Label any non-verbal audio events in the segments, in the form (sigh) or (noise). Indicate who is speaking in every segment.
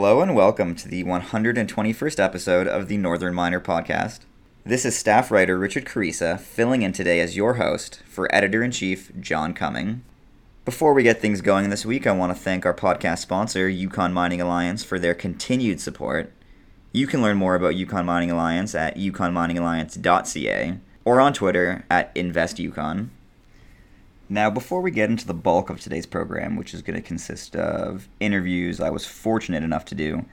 Speaker 1: Hello and welcome to the 121st episode of the Northern Miner podcast. This is staff writer Richard Quarisa filling in today as your host for editor in chief John Cumming. Before we get things going this week, I want to thank our podcast sponsor, Yukon Mining Alliance, for their continued support. You can learn more about Yukon Mining Alliance at yukonminingalliance.ca or on Twitter at InvestYukon. Now, before we get into the bulk of today's program, which is going to consist of interviews I was fortunate enough to do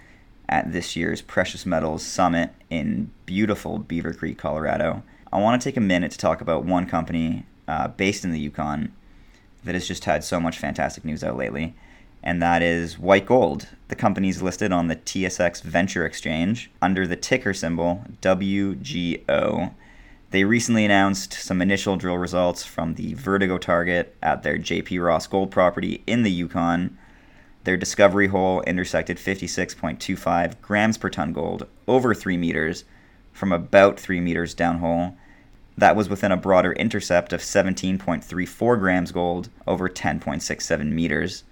Speaker 1: at this year's Precious Metals Summit in beautiful Beaver Creek, Colorado, I want to take a minute to talk about one company uh, based in the Yukon that has just had so much fantastic news out lately, and that is White Gold. The company's listed on the TSX Venture Exchange under the ticker symbol WGO. They recently announced some initial drill results from the Vertigo target at their JP Ross gold property in the Yukon. Their discovery hole intersected 56.25 grams per ton gold over 3 meters from about 3 meters downhole. That was within a broader intercept of 17.34 grams gold over 10.67 meters.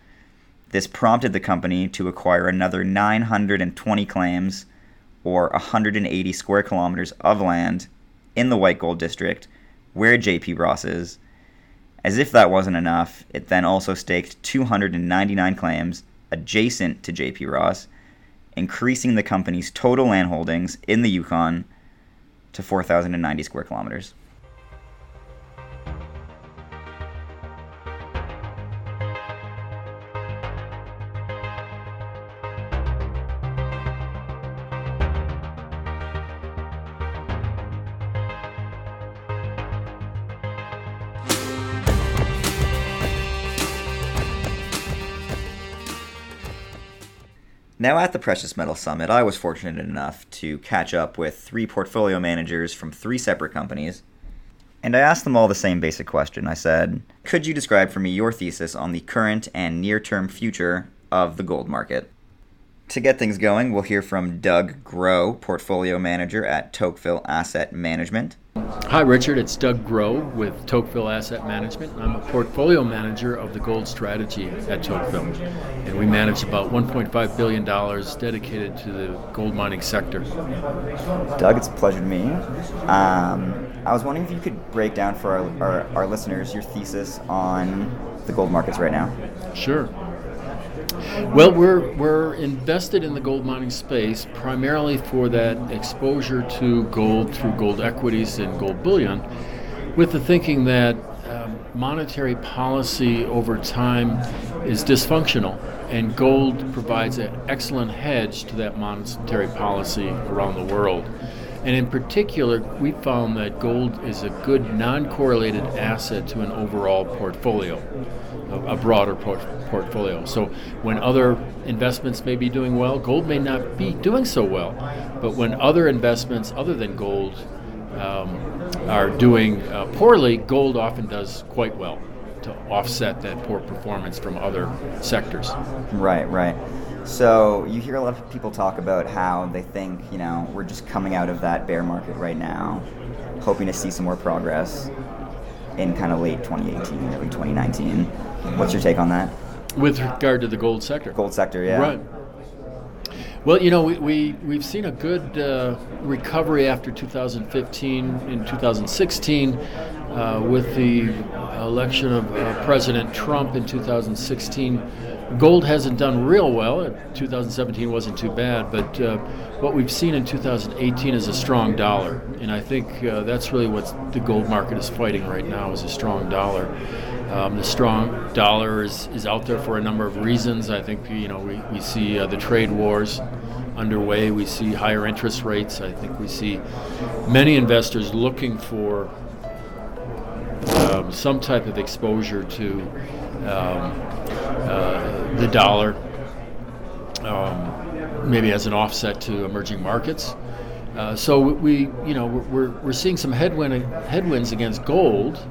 Speaker 1: This prompted the company to acquire another 920 claims, or 180 square kilometers of land in the White Gold District, where JP Ross is. As if that wasn't enough, it then also staked 299 claims adjacent to JP Ross, increasing the company's total land holdings in the Yukon to 4,090 square kilometers. Now, at the Precious Metal Summit, I was fortunate enough to catch up with three portfolio managers from three separate companies. And I asked them all the same basic question. I said, Could you describe for me your thesis on the current and near term future of the gold market? To get things going, we'll hear from Doug Groh, portfolio manager at Tocqueville Asset Management.
Speaker 2: Hi, Richard. It's Doug Groh with Tocqueville Asset Management. I'm a portfolio manager of the gold strategy at Tocqueville. And we manage about $1.5 billion dedicated to the gold mining sector.
Speaker 1: Doug, it's a pleasure to meet you. Um, I was wondering if you could break down for our, our, our listeners your thesis on the gold markets right now.
Speaker 2: Sure. Well, we're, we're invested in the gold mining space primarily for that exposure to gold through gold equities and gold bullion, with the thinking that um, monetary policy over time is dysfunctional, and gold provides an excellent hedge to that monetary policy around the world. And in particular, we found that gold is a good non correlated asset to an overall portfolio, a, broader port- portfolio. So when other investments may be doing well, gold may not be doing so well. But when other investments other than gold um, are doing uh, poorly, gold often does quite well to offset that poor performance from other sectors.
Speaker 1: Right, right. So you hear a lot of people talk about how they think, you know, we're just coming out of that bear market right now, hoping to see some more progress in kind of late 2018, early 2019. What's your take on that?
Speaker 2: With regard to the gold sector?
Speaker 1: Gold sector, yeah.
Speaker 2: Right. Well, you know, we, we, we've seen a good uh, recovery after 2015 in 2016 uh, with the election of uh, President Trump in 2016 Gold hasn't done real well. 2017 wasn't too bad, but uh, what we've seen in 2018 is a strong dollar, and I think uh, that's really what the gold market is fighting right now is a strong dollar. Um, the strong dollar is, is out there for a number of reasons. I think you know we, we see uh, the trade wars underway. We see higher interest rates. I think we see many investors looking for um, some type of exposure to um, uh, the dollar, um, maybe as an offset to emerging markets. Uh, so we, you know, we're, we're seeing some headwind, headwinds against gold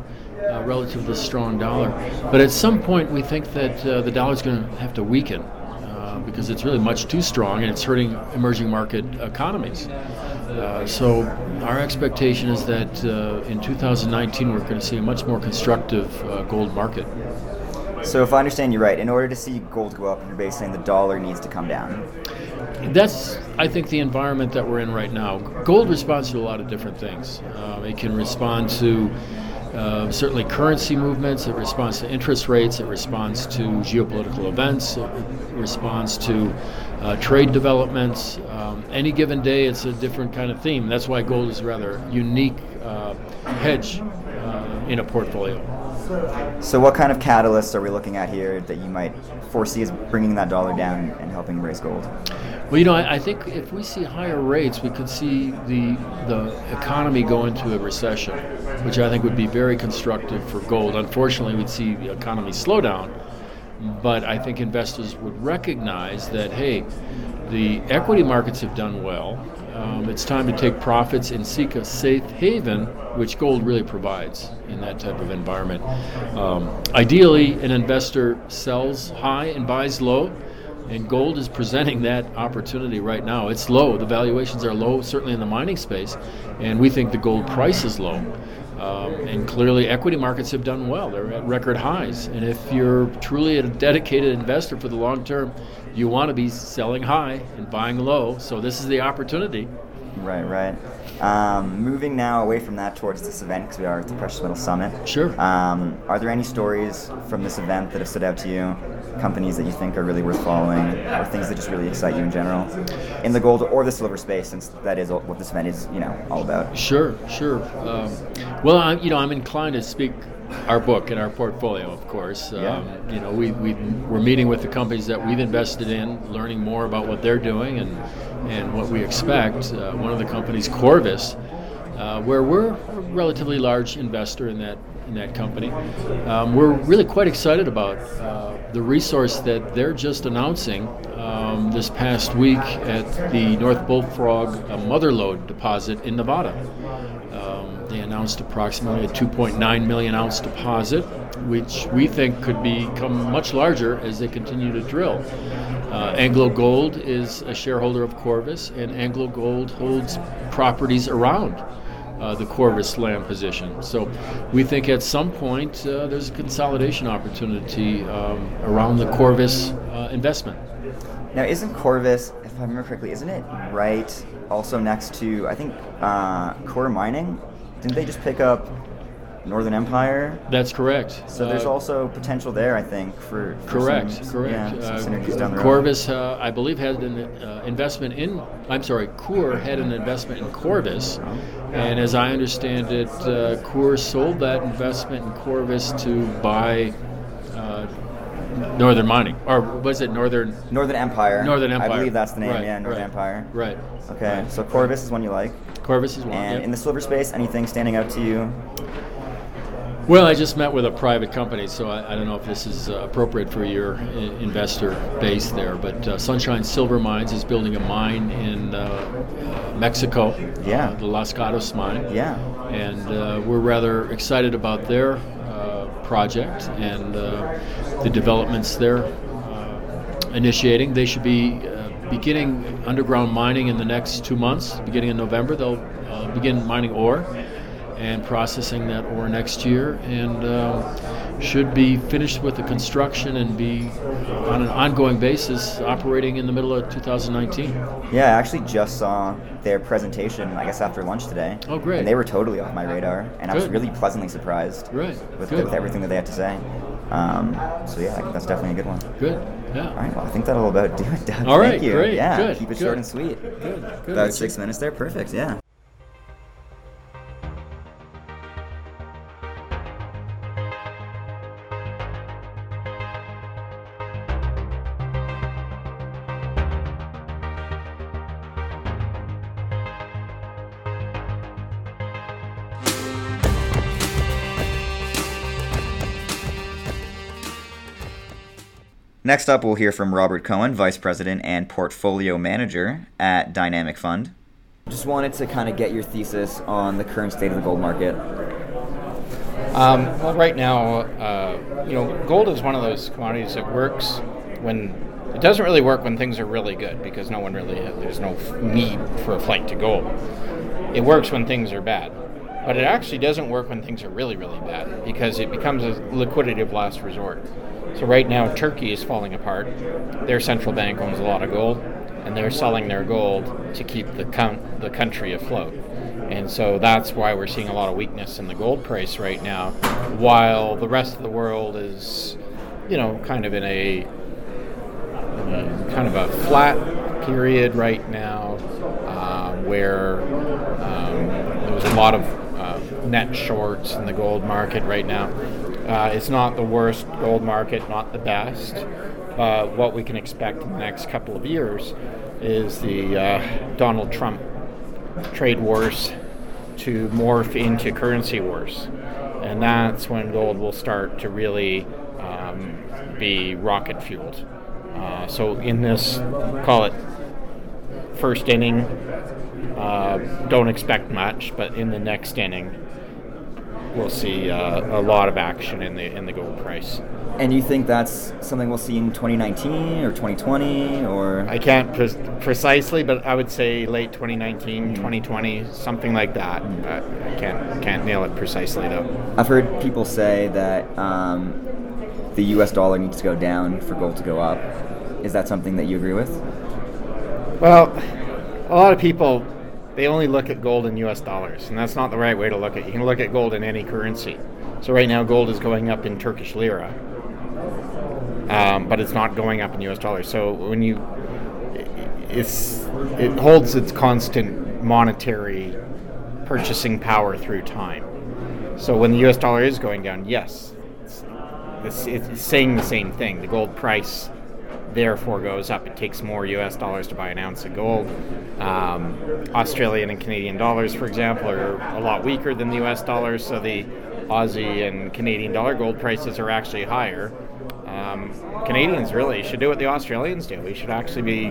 Speaker 2: uh, relative to the strong dollar. But at some point, we think that uh, the dollar is going to have to weaken uh, because it's really much too strong and it's hurting emerging market economies. Uh, so our expectation is that uh, in 2019 we're going to see a much more constructive gold market.
Speaker 1: So if I understand you right, in order to see gold go up, you're basically saying the dollar needs to come down.
Speaker 2: that's, I think, the environment that we're in right now. Gold responds to a lot of different things. Um, it can respond to uh, certainly currency movements, it responds to interest rates, it responds to geopolitical events, it responds to uh, trade developments. Um, any given day, it's a different kind of theme. That's why gold is rather unique uh, hedge uh, in a portfolio.
Speaker 1: So, what kind of catalysts are we looking at here that you might foresee as bringing that dollar down and helping raise gold?
Speaker 2: Well, you know, I, I, think if we see higher rates, we could see the the economy go into a recession, which I think would be very constructive for gold. Unfortunately, we'd see the economy slow down, but I think investors would recognize that hey, the equity markets have done well. Um, it's time to take profits and seek a safe haven, which gold really provides in that type of environment. Um, ideally, an investor sells high and buys low, and gold is presenting that opportunity right now. It's low. The valuations are low, certainly in the mining space, and we think the gold price is low. Um, and clearly, equity markets have done well. They're at record highs. And if you're truly a dedicated investor for the long term, you want to be selling high and buying low. So this is the opportunity.
Speaker 1: Right, right. Um, moving now away from that towards this event, because we are at the Precious Metal Summit.
Speaker 2: Sure.
Speaker 1: Um, are there any stories from this event that have stood out to you? Companies that you think are really worth following, or things that just really excite you in general, in the gold or the silver space, since that is what this event is, you know, all about.
Speaker 2: Sure, sure. Um, well, I, you know, I'm inclined to speak our book and our portfolio, of course.
Speaker 1: Yeah.
Speaker 2: Um, you know, we, we, we're meeting with the companies that we've invested in, learning more about what they're doing and, and what we expect. Uh, one of the companies, Corvus, uh, where we're a relatively large investor in that in that company. Um, we're really quite excited about uh, the resource that they're just announcing um, this past week at the North Bullfrog uh, Mother Lode deposit in Nevada. Um, they announced approximately a 2.9 million ounce deposit, which we think could become much larger as they continue to drill. Uh, Anglo Gold is a shareholder of Corvus, and Anglo Gold holds properties around uh, the Corvus land position. So we think at some point uh, there's a consolidation opportunity um, around the Corvus uh, investment.
Speaker 1: Now, isn't Corvus, if I remember correctly, isn't it right also next to, I think, uh, Coeur Mining? Didn't they just pick up Northern Empire?
Speaker 2: That's correct.
Speaker 1: So there's uh, also potential there, I think, for,
Speaker 2: for correct,
Speaker 1: some,
Speaker 2: correct.
Speaker 1: Yeah, some synergies down the road.
Speaker 2: Corvus, uh, I believe, had an uh, investment in. I'm sorry, Coeur had an investment in Corvus, and as I understand it, uh, Coeur sold that investment in Corvus to buy. Uh, Northern Mining, or was it Northern?
Speaker 1: Northern Empire.
Speaker 2: Northern Empire.
Speaker 1: I believe that's the name.
Speaker 2: Right,
Speaker 1: yeah, Northern
Speaker 2: right,
Speaker 1: Empire.
Speaker 2: Right.
Speaker 1: Okay,
Speaker 2: right.
Speaker 1: so Corvus is one you like.
Speaker 2: Corvus is one.
Speaker 1: And
Speaker 2: yep.
Speaker 1: in the silver space, anything standing out to you?
Speaker 2: Well, I just met with a private company, so I, I don't know if this is uh, appropriate for your I- investor base there. But uh, Sunshine Silver Mines is building a mine in uh, uh Mexico,
Speaker 1: Yeah.
Speaker 2: uh, the Los Gatos mine.
Speaker 1: Yeah.
Speaker 2: And uh, we're rather excited about their uh, project and the developments they're initiating. They should be beginning underground mining in the next two months. Beginning in November, they'll begin mining ore and processing that ore next year, and uh, should be finished with the construction and be on an ongoing basis operating in the middle of 2019.
Speaker 1: Yeah, I actually just saw their presentation, I guess, after lunch today.
Speaker 2: Oh, great.
Speaker 1: And they were totally off my radar, and I was really pleasantly surprised
Speaker 2: Right.
Speaker 1: with,
Speaker 2: Good.
Speaker 1: with everything that they had to say. Um, so, yeah, that's definitely a good one.
Speaker 2: Good. Yeah.
Speaker 1: All right, well, I think that'll about do it, Doug.
Speaker 2: All
Speaker 1: Thank
Speaker 2: right,
Speaker 1: you.
Speaker 2: great,
Speaker 1: Yeah,
Speaker 2: good,
Speaker 1: keep it
Speaker 2: good.
Speaker 1: short and sweet.
Speaker 2: Good. Good.
Speaker 1: About six minutes there. Perfect, yeah. Next up, we'll hear from Robert Cohen, Vice President and Portfolio Manager at Dynamic Fund. Just wanted to kind of get your thesis on the current state of the gold market.
Speaker 3: Um, well, right now, uh, you know, gold is one of those commodities that works when it doesn't really work when things are really good because no one really there's no need for a flight to gold. It works when things are bad, but it actually doesn't work when things are really really bad because it becomes a liquidity of last resort. So right now, Turkey is falling apart. Their central bank owns a lot of gold. and they're selling their gold to keep the the country afloat. And so that's why we're seeing a lot of weakness in the gold price right now, while the rest of the world is, you know, kind of in a kind of a flat period right now, uh, where um, there's a lot of uh, net shorts in the gold market right now. Uh, it's not the worst gold market, not the best. What we can expect in the next couple of years is the uh, Donald Trump trade wars to morph into currency wars. And that's when gold will start to really um, be rocket fueled. Uh, so, in this, call it first inning, uh, don't expect much, but in the next inning, we'll see uh, a lot of action in the in the gold price.
Speaker 1: And you think that's something we'll see in 2019 or 2020 or?
Speaker 3: I can't pre- precisely, but I would say late 2019, mm-hmm. 2020, something like that. Mm-hmm. I can't can't nail it precisely though.
Speaker 1: I've heard people say that um, the U.S. dollar needs to go down for gold to go up. Is that something that you agree with?
Speaker 3: Well, a lot of people they only look at gold in U.S. dollars, and that's not the right way to look at it. You can look at gold in any currency. So right now, gold is going up in Turkish lira, um, but it's not going up in U.S. dollars. So when you, it's it holds its constant monetary purchasing power through time. So when the U.S. dollar is going down, yes, it's, it's saying the same thing. The gold price therefore goes up. It takes more US dollars to buy an ounce of gold. Um, Australian and Canadian dollars, for example, are a lot weaker than the US dollars, so the Aussie and Canadian dollar gold prices are actually higher. Um, Canadians really should do what the Australians do. We should actually be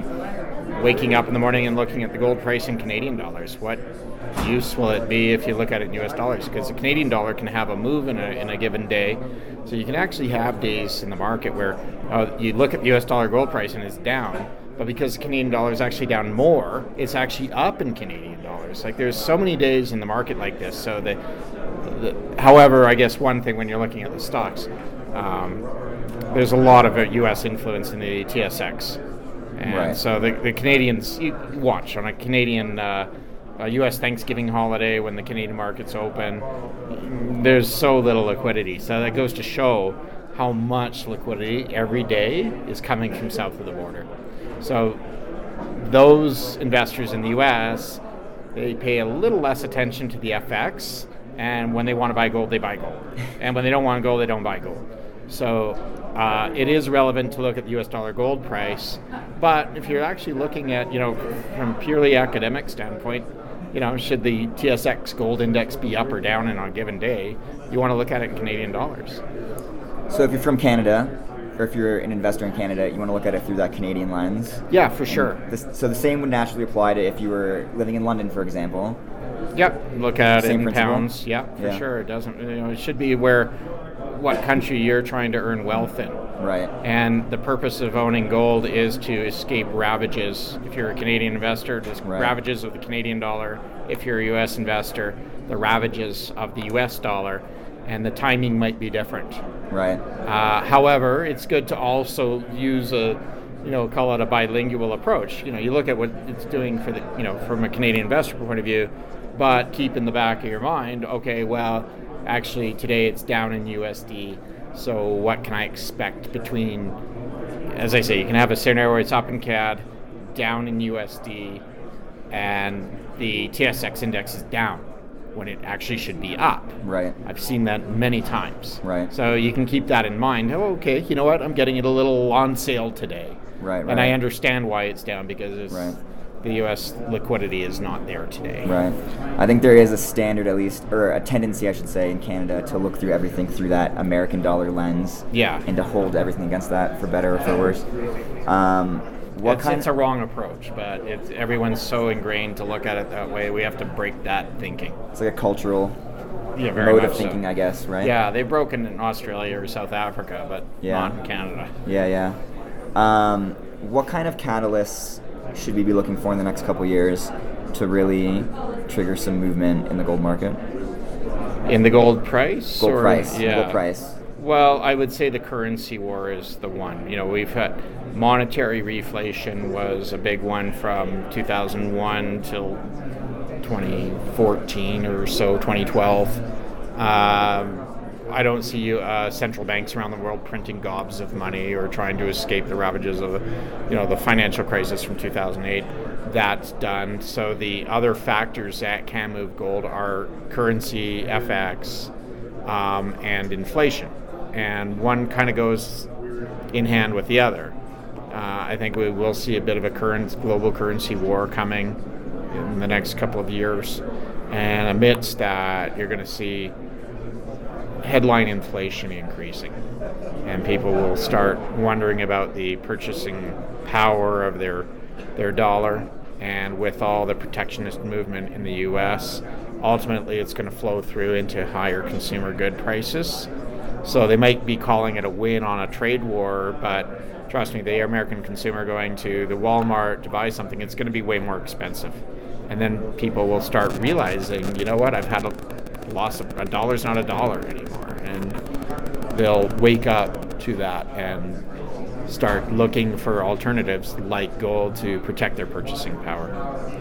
Speaker 3: waking up in the morning and looking at the gold price in Canadian dollars. What use will it be if you look at it in US dollars? Because the Canadian dollar can have a move in a, in a given day. So you can actually have days in the market where uh, you look at the US dollar gold price and it's down, but because the Canadian dollar is actually down more, it's actually up in Canadian dollars. Like there's so many days in the market like this. So that, the, however, I guess one thing when you're looking at the stocks, um, there's a lot of U.S. influence in the TSX, and right. so the, the Canadians you watch on a Canadian. Uh, a U.S. Thanksgiving holiday when the Canadian markets open, there's so little liquidity. So that goes to show how much liquidity every day is coming from south of the border. So those investors in the U.S. they pay a little less attention to the FX, and when they want to buy gold, they buy gold, and when they don't want to go, they don't buy gold. So uh, it is relevant to look at the U.S. dollar gold price, but if you're actually looking at, you know, from purely academic standpoint, you know, should the TSX gold index be up or down in a given day, you want to look at it in Canadian dollars.
Speaker 1: So if you're from Canada, or if you're an investor in Canada, you want to look at it through that Canadian lens.
Speaker 3: Yeah, for sure.
Speaker 1: This, so the same would naturally apply to if you were living in London, for example.
Speaker 3: Yep, look at same it in principle? pounds. Yeah, for yeah. sure. It doesn't. You know, it should be where what country you're trying to earn wealth in.
Speaker 1: Right.
Speaker 3: And the purpose of owning gold is to escape ravages. If you're a Canadian investor, the right. ravages of the Canadian dollar. If you're a U.S. investor, the ravages of the U.S. dollar and the timing might be different.
Speaker 1: Right.
Speaker 3: Uh, however, it's good to also use a, you know, call it a bilingual approach. You know, you look at what it's doing for the, you know, from a Canadian investor point of view, but keep in the back of your mind, okay, well, actually today it's down in USD. So what can I expect between, as I say, you can have a scenario where it's up in CAD, down in USD, and the TSX index is down when it actually should be up.
Speaker 1: Right.
Speaker 3: I've seen that many times.
Speaker 1: Right.
Speaker 3: So you can keep that in mind. Oh, okay, you know what? I'm getting it a little on sale today.
Speaker 1: Right. right.
Speaker 3: And I understand why it's down because it's right. The U.S. liquidity is not there today.
Speaker 1: Right. I think there is a standard, at least, or a tendency, I should say, in Canada to look through everything through that American dollar lens.
Speaker 3: Yeah.
Speaker 1: And to hold everything against that, for better or for worse. Um,
Speaker 3: what it's, kind it's a wrong approach, but it's, everyone's so ingrained to look at it that way. We have to break that thinking.
Speaker 1: It's like a cultural
Speaker 3: yeah,
Speaker 1: mode of thinking, so. I guess, right?
Speaker 3: Yeah, they've broken in Australia or South Africa, but yeah. not in Canada.
Speaker 1: Yeah, yeah. Um, what kind of catalysts should we be looking for in the next couple years to really trigger some movement in the gold market?
Speaker 3: In the gold price?
Speaker 1: Gold or, price. Yeah. Gold price.
Speaker 3: Well, I would say the currency war is the one. You know, we've had monetary reflation was a big one from 2001 till 2014 or so, 2012. Um, I don't see uh, central banks around the world printing gobs of money or trying to escape the ravages of, you know, the financial crisis from 2008. That's done. So the other factors that can move gold are currency, FX, um, and inflation, and one kind of goes in hand with the other. Uh, I think we will see a bit of a current global currency war coming in the next couple of years, and amidst that, you're going to see headline inflation increasing, and people will start wondering about the purchasing power of their their dollar. And with all the protectionist movement in the U.S., ultimately it's going to flow through into higher consumer good prices. So they might be calling it a win on a trade war, but trust me, the American consumer going to the Walmart to buy something, it's going to be way more expensive. And then people will start realizing, you know what, I've had a loss of a dollar's not a dollar anymore. And they'll wake up to that and start looking for alternatives like gold to protect their purchasing power.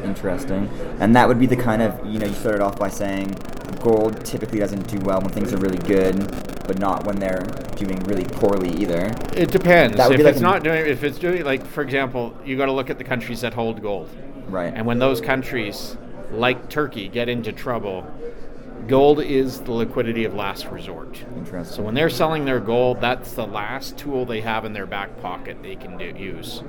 Speaker 1: Interesting. And that would be the kind of, you know, you started off by saying gold typically doesn't do well when things are really good, but not when they're doing really poorly either.
Speaker 3: It depends. That would If like it's not doing, if it's doing, like for example, you got to look at the countries that hold gold.
Speaker 1: Right.
Speaker 3: And when those countries, like Turkey, get into trouble, gold is the liquidity of last resort.
Speaker 1: Interesting.
Speaker 3: So when they're selling their gold, that's the last tool they have in their back pocket they can do, use.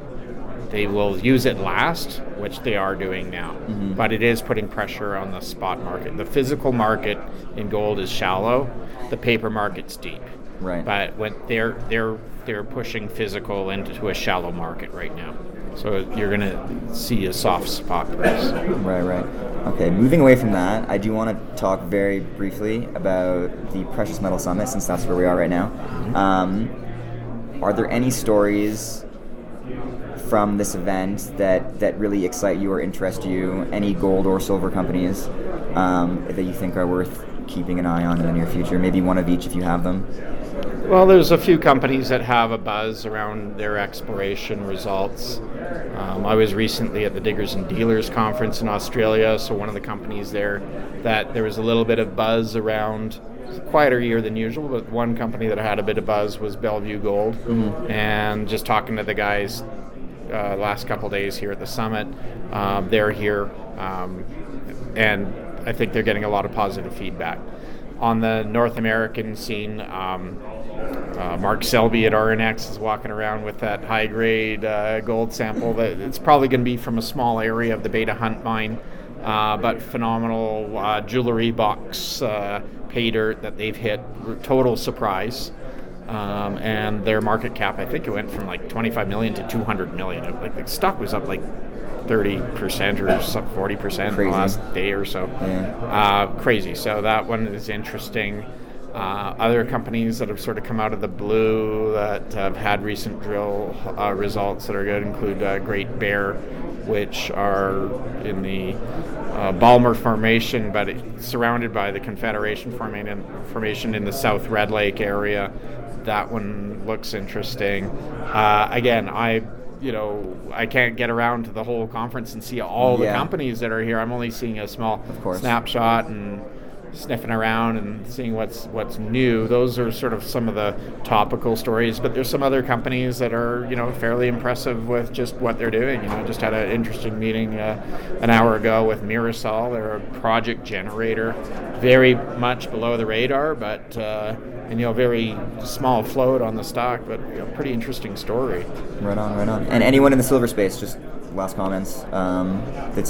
Speaker 3: They will use it last, which they are doing now. Mm-hmm. But it is putting pressure on the spot market. The physical market in gold is shallow. The paper market's deep.
Speaker 1: Right.
Speaker 3: But when they're they're they're pushing physical into a shallow market right now. So you're going to see a soft spot price.
Speaker 1: Right, right. Okay, moving away from that, I do want to talk very briefly about the Precious Metal Summit since that's where we are right now. Um, are there any stories from this event that, that really excite you or interest you? Any gold or silver companies um, that you think are worth keeping an eye on in the near future? Maybe one of each if you have them.
Speaker 3: Well, there's a few companies that have a buzz around their exploration results. Um, I was recently at the Diggers and Dealers conference in Australia, so one of the companies there that there was a little bit of buzz around. Quieter year than usual, but one company that had a bit of buzz was Bellevue Gold. Mm-hmm. And just talking to the guys uh, last couple days here at the summit, um, they're here, um, and I think they're getting a lot of positive feedback on the North American scene. Um, uh, Mark Selby at RNC is walking around with that high grade uh, gold sample. That it's probably going to be from a small area of the Beta Hunt mine, uh, but phenomenal uh, jewelry box uh, pay dirt that they've hit. Total surprise. Um, and their market cap, I think it went from like 25 million to 200 million. Like the stock was up like 30% or 40% in the last day or so.
Speaker 1: Yeah.
Speaker 3: Uh, crazy. So that one is interesting. Uh, other companies that have sort of come out of the blue that have had recent drill uh, results that are good include uh, Great Bear, which are in the uh, Balmer Formation, but surrounded by the Confederation Formation in the South Red Lake area. That one looks interesting. Uh, again, I you know, I can't get around to the whole conference and see all yeah. the companies that are here. I'm only seeing a small snapshot and sniffing around and seeing what's what's new. Those are sort of some of the topical stories, but there's some other companies that are you know fairly impressive with just what they're doing. You know, just had an interesting meeting uh, an hour ago with Mirasol. They're a project generator, very much below the radar, but uh, and you know very small float on the stock, but you know, pretty interesting story.
Speaker 1: Right on, right on. And anyone in the silver space, just last comments. Um,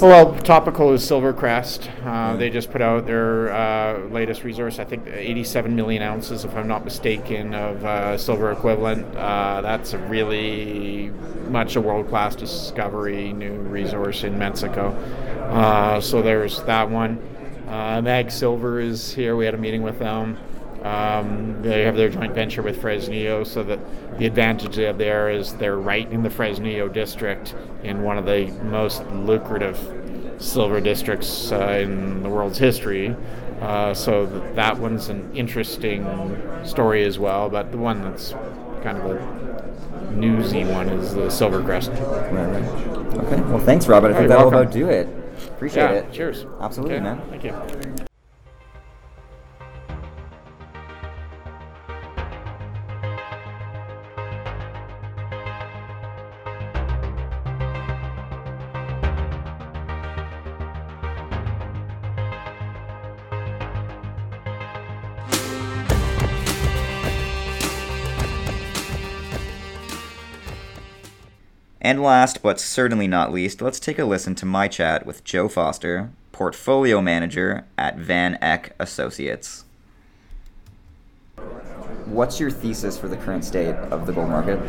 Speaker 3: well, topical is Silvercrest. Uh, They just put out their uh, latest resource. I think 87 million ounces, if I'm not mistaken, of uh, silver equivalent. Uh, that's a really much a world-class discovery, new resource in Mexico. Uh, so there's that one. Uh, Mag Silver is here. We had a meeting with them. Um, they have their joint venture with Fresnillo, so that the advantage they have there is they're right in the Fresnillo district in one of the most lucrative silver districts uh, in the world's history. Uh, so th- that one's an interesting story as well. But the one that's kind of a newsy one is the Silvercrest.
Speaker 1: Right, right. Okay. Well, thanks, Robert. I think that'll about do it. Appreciate
Speaker 3: yeah,
Speaker 1: it.
Speaker 3: cheers.
Speaker 1: Absolutely,
Speaker 3: Okay,
Speaker 1: man.
Speaker 3: Thank you.
Speaker 1: And last but certainly not least, let's take a listen to my chat with Joe Foster, portfolio manager at Van Eck Associates. What's your thesis for the current state of the gold market?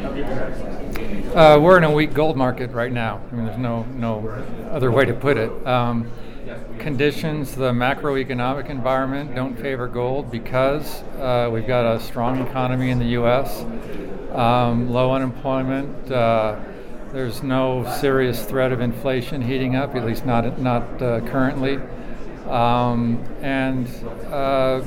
Speaker 4: Uh, we're in a weak gold market right now. I mean, there's no no other way to put it. Um, conditions, the macroeconomic environment don't favor gold because uh, we've got a strong economy in the U.S., um, low unemployment. Uh, there's no serious threat of inflation heating up, at least not not uh, currently. Um, and uh,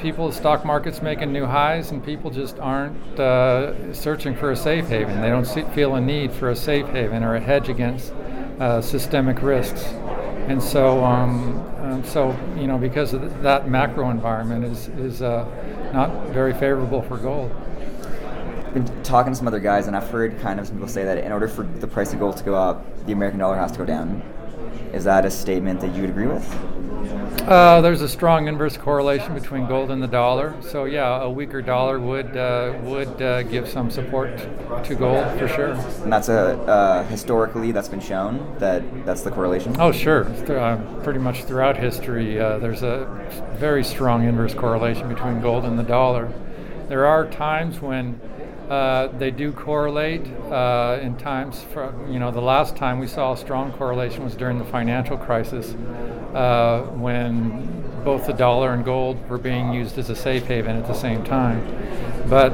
Speaker 4: people, the stock market's making new highs, and people just aren't uh, searching for a safe haven. They don't see, feel a need for a safe haven or a hedge against uh, systemic risks. And so, um, um, so you know, because of that macro environment is is uh, not very favorable for gold.
Speaker 1: Been talking to some other guys, and I've heard kind of some people say that in order for the price of gold to go up, the American dollar has to go down. Is that a statement that you would agree with?
Speaker 4: Uh, there's a strong inverse correlation between gold and the dollar. So yeah, a weaker dollar would uh, would uh, give some support to gold for sure.
Speaker 1: And that's a uh, historically that's been shown that that's the correlation.
Speaker 4: Oh sure, uh, pretty much throughout history, uh, there's a very strong inverse correlation between gold and the dollar. There are times when uh, they do correlate. Uh, in times, from, you know, the last time we saw a strong correlation was during the financial crisis, uh, when both the dollar and gold were being used as a safe haven at the same time. But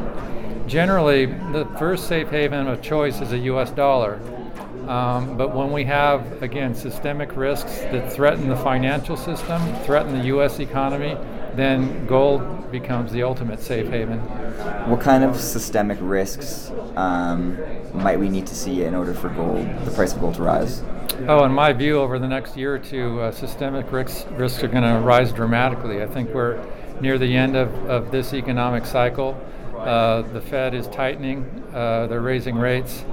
Speaker 4: generally, the first safe haven of choice is a U.S. dollar. Um, but when we have, again, systemic risks that threaten the financial system, threaten the U.S. economy, then gold becomes the ultimate safe haven.
Speaker 1: What kind of systemic risks um, might we need to see in order for gold, the price of gold, to rise?
Speaker 4: Oh, in my view, over the next year or two, uh, systemic risks, risks are going to rise dramatically. I think we're near the end of, of this economic cycle. Uh, the Fed is tightening, uh, they're raising rates.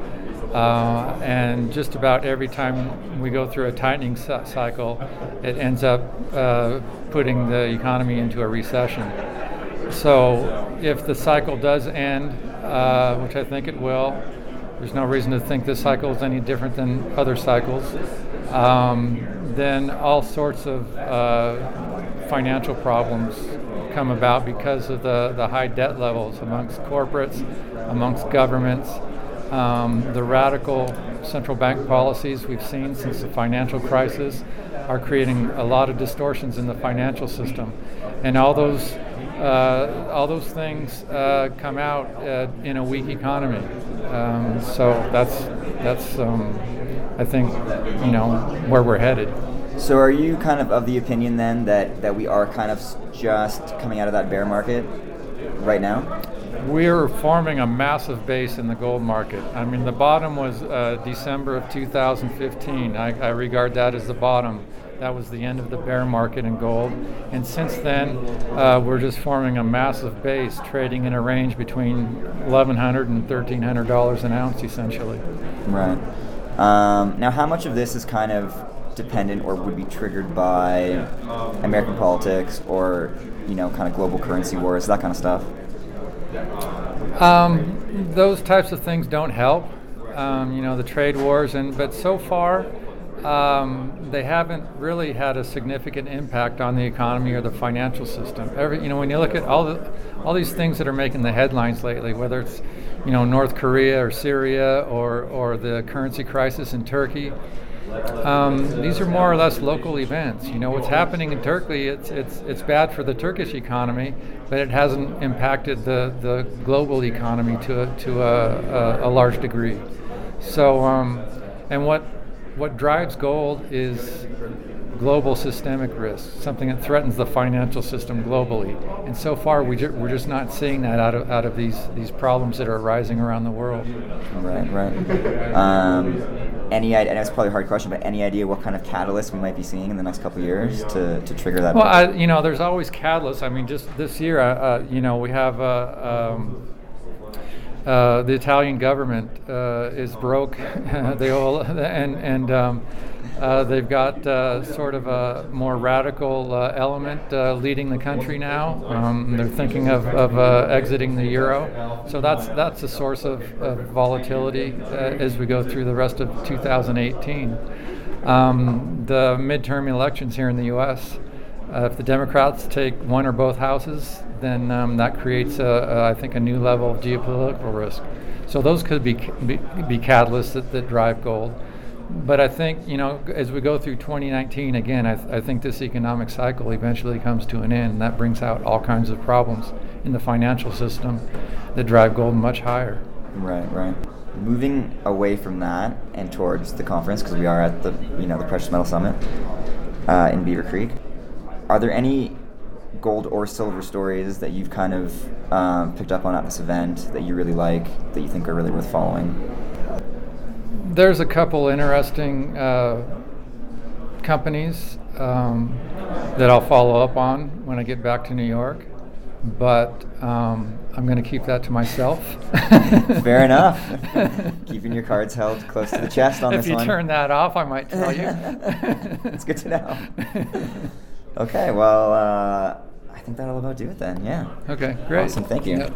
Speaker 4: Uh, and just about every time we go through a tightening cy- cycle, it ends up uh, putting the economy into a recession. So, if the cycle does end, uh, which I think it will, there's no reason to think this cycle is any different than other cycles, um, then all sorts of uh, financial problems come about because of the, the high debt levels amongst corporates, amongst governments. Um, the radical central bank policies we've seen since the financial crisis are creating a lot of distortions in the financial system, and all those uh, all those things uh, come out uh, in a weak economy. Um, so that's that's um, I think you know where we're headed.
Speaker 1: So, are you kind of of the opinion then that, that we are kind of just coming out of that bear market right now?
Speaker 4: We're forming a massive base in the gold market. I mean, the bottom was uh, December of 2015. I, I regard that as the bottom. That was the end of the bear market in gold. And since then, uh, we're just forming a massive base, trading in a range between $1,100 and $1,300 an ounce, essentially.
Speaker 1: Right. Um, now, how much of this is kind of dependent or would be triggered by American politics or, you know, kind of global currency wars, that kind of stuff?
Speaker 4: Um, those types of things don't help. Um, you know, the trade wars, and but so far, um, they haven't really had a significant impact on the economy or the financial system. Every, you know, when you look at all the all these things that are making the headlines lately, whether it's you know North Korea or Syria or or the currency crisis in Turkey. Um, these are more or less local events. You know what's happening in Turkey. It's it's it's bad for the Turkish economy, but it hasn't impacted the, the global economy to a, to a, a, a large degree. So, um, and what what drives gold is global systemic risk, something that threatens the financial system globally. And so far, we ju- we're just not seeing that out of out of these these problems that are arising around the world.
Speaker 1: Right, right. Um, any idea? And it's probably a hard question, but any idea what kind of catalyst we might be seeing in the next couple years to, to trigger that?
Speaker 4: Well, I, you know, there's always catalysts. I mean, just this year, uh, uh, you know, we have. Uh, um, uh, the Italian government uh, is broke. (laughs) they all and and um, uh, they've got uh, sort of a more radical uh, element uh, leading the country now. Um, they're thinking of, of exiting the euro, so that's that's a source of, of volatility as we go through the rest of 2018. Um, the midterm elections here in the U.S. Uh, if the Democrats take one or both houses, then um, that creates, a, a, I think, a new level of geopolitical risk. So those could be be, be catalysts that, that drive gold. But I think, you know, as we go through 2019, again, I, th- I think this economic cycle eventually comes to an end, and that brings out all kinds of problems in the financial system that drive gold much higher.
Speaker 1: Right, right. Moving away from that and towards the conference, because we are at the, you know, the Precious Metal Summit uh, in Beaver Creek are there any gold or silver stories that you've kind of um, picked up on at this event that you really like, that you think are really worth following?
Speaker 4: There's a couple interesting uh, companies um, that I'll follow up on when I get back to New York, but um, I'm going to keep that to myself. (laughs)
Speaker 1: Fair enough. (laughs) Keeping your cards held close to the chest on
Speaker 4: if
Speaker 1: this one.
Speaker 4: If you turn that off, I might tell you. (laughs)
Speaker 1: it's good to know. Okay, well, uh, I think that'll about do it then. Yeah.
Speaker 4: Okay, great.
Speaker 1: Awesome. Thank you. Yep.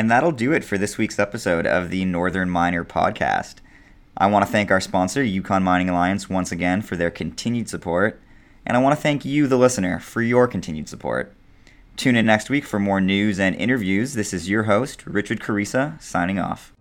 Speaker 1: And that'll do it for this week's episode of the Northern Miner podcast. I want to thank our sponsor, Yukon Mining Alliance, once again for their continued support. And I want to thank you, the listener, for your continued support. Tune in next week for more news and interviews. This is your host, Richard Quarisa, signing off.